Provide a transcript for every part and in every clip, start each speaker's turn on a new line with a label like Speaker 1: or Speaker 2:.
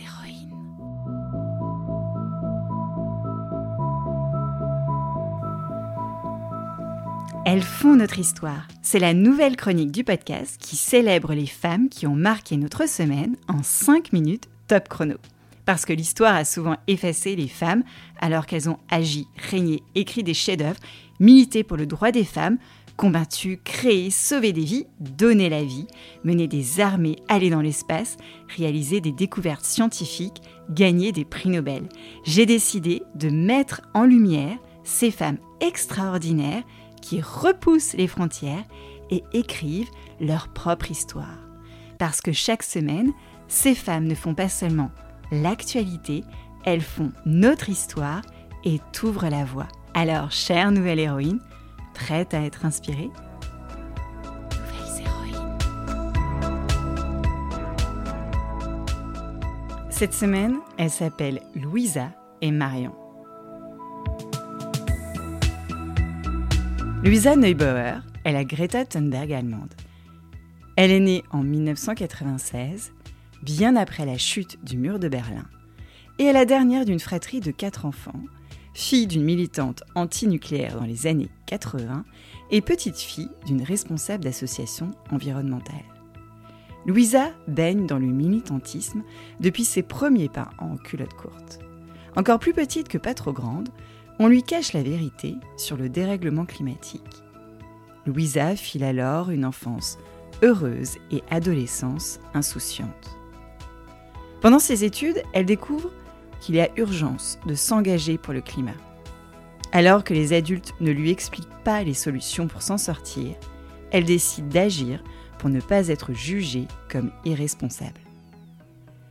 Speaker 1: héroïnes. Elles font notre histoire. C'est la nouvelle chronique du podcast qui célèbre les femmes qui ont marqué notre semaine en 5 minutes top chrono. Parce que l'histoire a souvent effacé les femmes alors qu'elles ont agi, régné, écrit des chefs-d'œuvre, milité pour le droit des femmes, combattu, créé, sauvé des vies, donné la vie, mené des armées, allé dans l'espace, réalisé des découvertes scientifiques, gagné des prix Nobel. J'ai décidé de mettre en lumière ces femmes extraordinaires qui repoussent les frontières et écrivent leur propre histoire. Parce que chaque semaine, ces femmes ne font pas seulement l'actualité, elles font notre histoire et t'ouvrent la voie. Alors, chère nouvelle héroïne, prête à être inspirée. Cette semaine, elles s'appellent Louisa et Marion. Louisa Neubauer est la Greta Thunberg allemande. Elle est née en 1996, bien après la chute du mur de Berlin, et est la dernière d'une fratrie de quatre enfants, fille d'une militante antinucléaire dans les années 80 et petite fille d'une responsable d'association environnementale. Louisa baigne dans le militantisme depuis ses premiers pas en culotte courte. Encore plus petite que pas trop grande, on lui cache la vérité sur le dérèglement climatique. Louisa file alors une enfance heureuse et adolescence insouciante. Pendant ses études, elle découvre qu'il y a urgence de s'engager pour le climat. Alors que les adultes ne lui expliquent pas les solutions pour s'en sortir, elle décide d'agir pour ne pas être jugée comme irresponsable.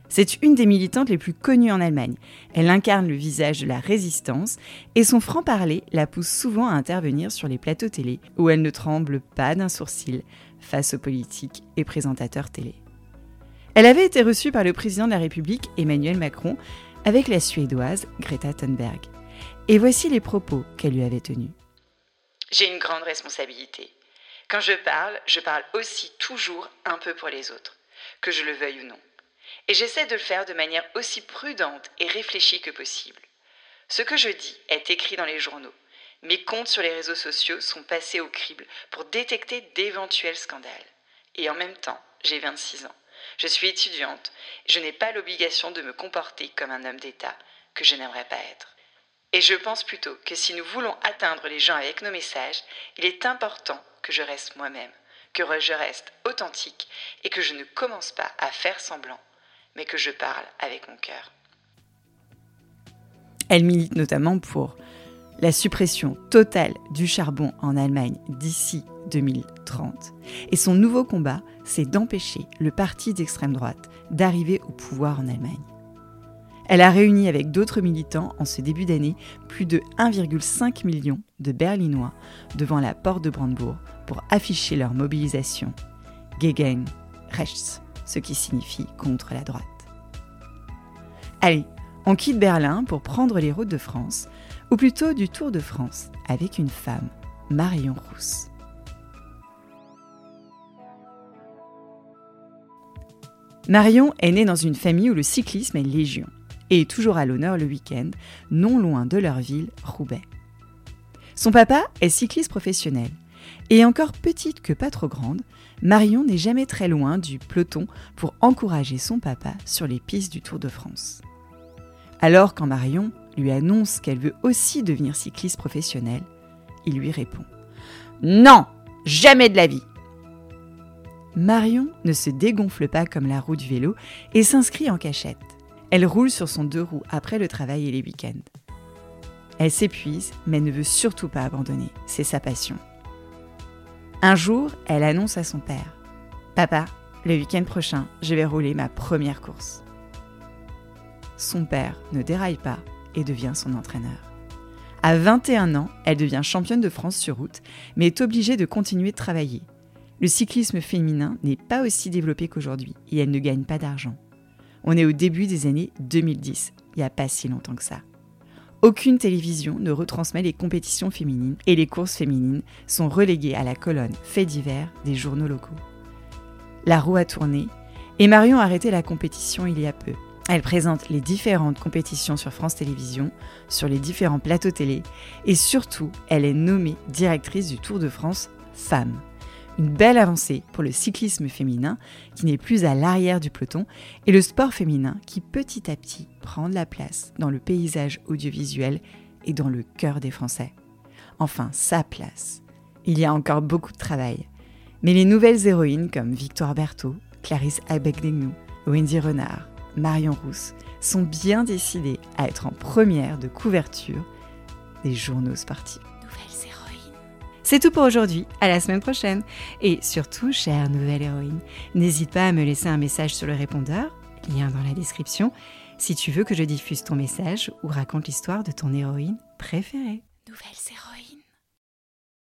Speaker 1: C'est une des militantes les plus connues en Allemagne. Elle incarne le visage de la résistance et son franc-parler la pousse souvent à intervenir sur les plateaux télé où elle ne tremble pas d'un sourcil face aux politiques et présentateurs télé. Elle avait été reçue par le président de la République, Emmanuel Macron, avec la Suédoise Greta Thunberg. Et voici les propos qu'elle lui avait tenus.
Speaker 2: J'ai une grande responsabilité. Quand je parle, je parle aussi toujours un peu pour les autres, que je le veuille ou non et j'essaie de le faire de manière aussi prudente et réfléchie que possible. Ce que je dis est écrit dans les journaux. Mes comptes sur les réseaux sociaux sont passés au crible pour détecter d'éventuels scandales. Et en même temps, j'ai 26 ans. Je suis étudiante. Je n'ai pas l'obligation de me comporter comme un homme d'État que je n'aimerais pas être. Et je pense plutôt que si nous voulons atteindre les gens avec nos messages, il est important que je reste moi-même, que je reste authentique et que je ne commence pas à faire semblant mais que je parle avec mon cœur.
Speaker 1: Elle milite notamment pour la suppression totale du charbon en Allemagne d'ici 2030. Et son nouveau combat, c'est d'empêcher le parti d'extrême droite d'arriver au pouvoir en Allemagne. Elle a réuni avec d'autres militants en ce début d'année plus de 1,5 million de Berlinois devant la porte de Brandebourg pour afficher leur mobilisation. Gegen Rechts ce qui signifie contre la droite. Allez, on quitte Berlin pour prendre les routes de France, ou plutôt du Tour de France, avec une femme, Marion Rousse. Marion est née dans une famille où le cyclisme est légion, et est toujours à l'honneur le week-end, non loin de leur ville, Roubaix. Son papa est cycliste professionnel, et encore petite que pas trop grande, Marion n'est jamais très loin du peloton pour encourager son papa sur les pistes du Tour de France. Alors quand Marion lui annonce qu'elle veut aussi devenir cycliste professionnelle, il lui répond ⁇ Non, jamais de la vie !⁇ Marion ne se dégonfle pas comme la roue du vélo et s'inscrit en cachette. Elle roule sur son deux roues après le travail et les week-ends. Elle s'épuise, mais ne veut surtout pas abandonner. C'est sa passion. Un jour, elle annonce à son père Papa, le week-end prochain, je vais rouler ma première course. Son père ne déraille pas et devient son entraîneur. À 21 ans, elle devient championne de France sur route, mais est obligée de continuer de travailler. Le cyclisme féminin n'est pas aussi développé qu'aujourd'hui et elle ne gagne pas d'argent. On est au début des années 2010, il n'y a pas si longtemps que ça. Aucune télévision ne retransmet les compétitions féminines et les courses féminines sont reléguées à la colonne Faits divers des journaux locaux. La roue a tourné et Marion a arrêté la compétition il y a peu. Elle présente les différentes compétitions sur France Télévisions, sur les différents plateaux télé, et surtout, elle est nommée directrice du Tour de France Femmes. Une belle avancée pour le cyclisme féminin qui n'est plus à l'arrière du peloton et le sport féminin qui petit à petit prend de la place dans le paysage audiovisuel et dans le cœur des Français. Enfin, sa place. Il y a encore beaucoup de travail. Mais les nouvelles héroïnes comme Victoire Berthaud, Clarisse Abegdegnou, Wendy Renard, Marion Rousse sont bien décidées à être en première de couverture des journaux sportifs. Nouvelles héroïnes. C'est tout pour aujourd'hui, à la semaine prochaine. Et surtout, chère nouvelle héroïne, n'hésite pas à me laisser un message sur le répondeur, lien dans la description, si tu veux que je diffuse ton message ou raconte l'histoire de ton héroïne préférée. Nouvelles héroïnes.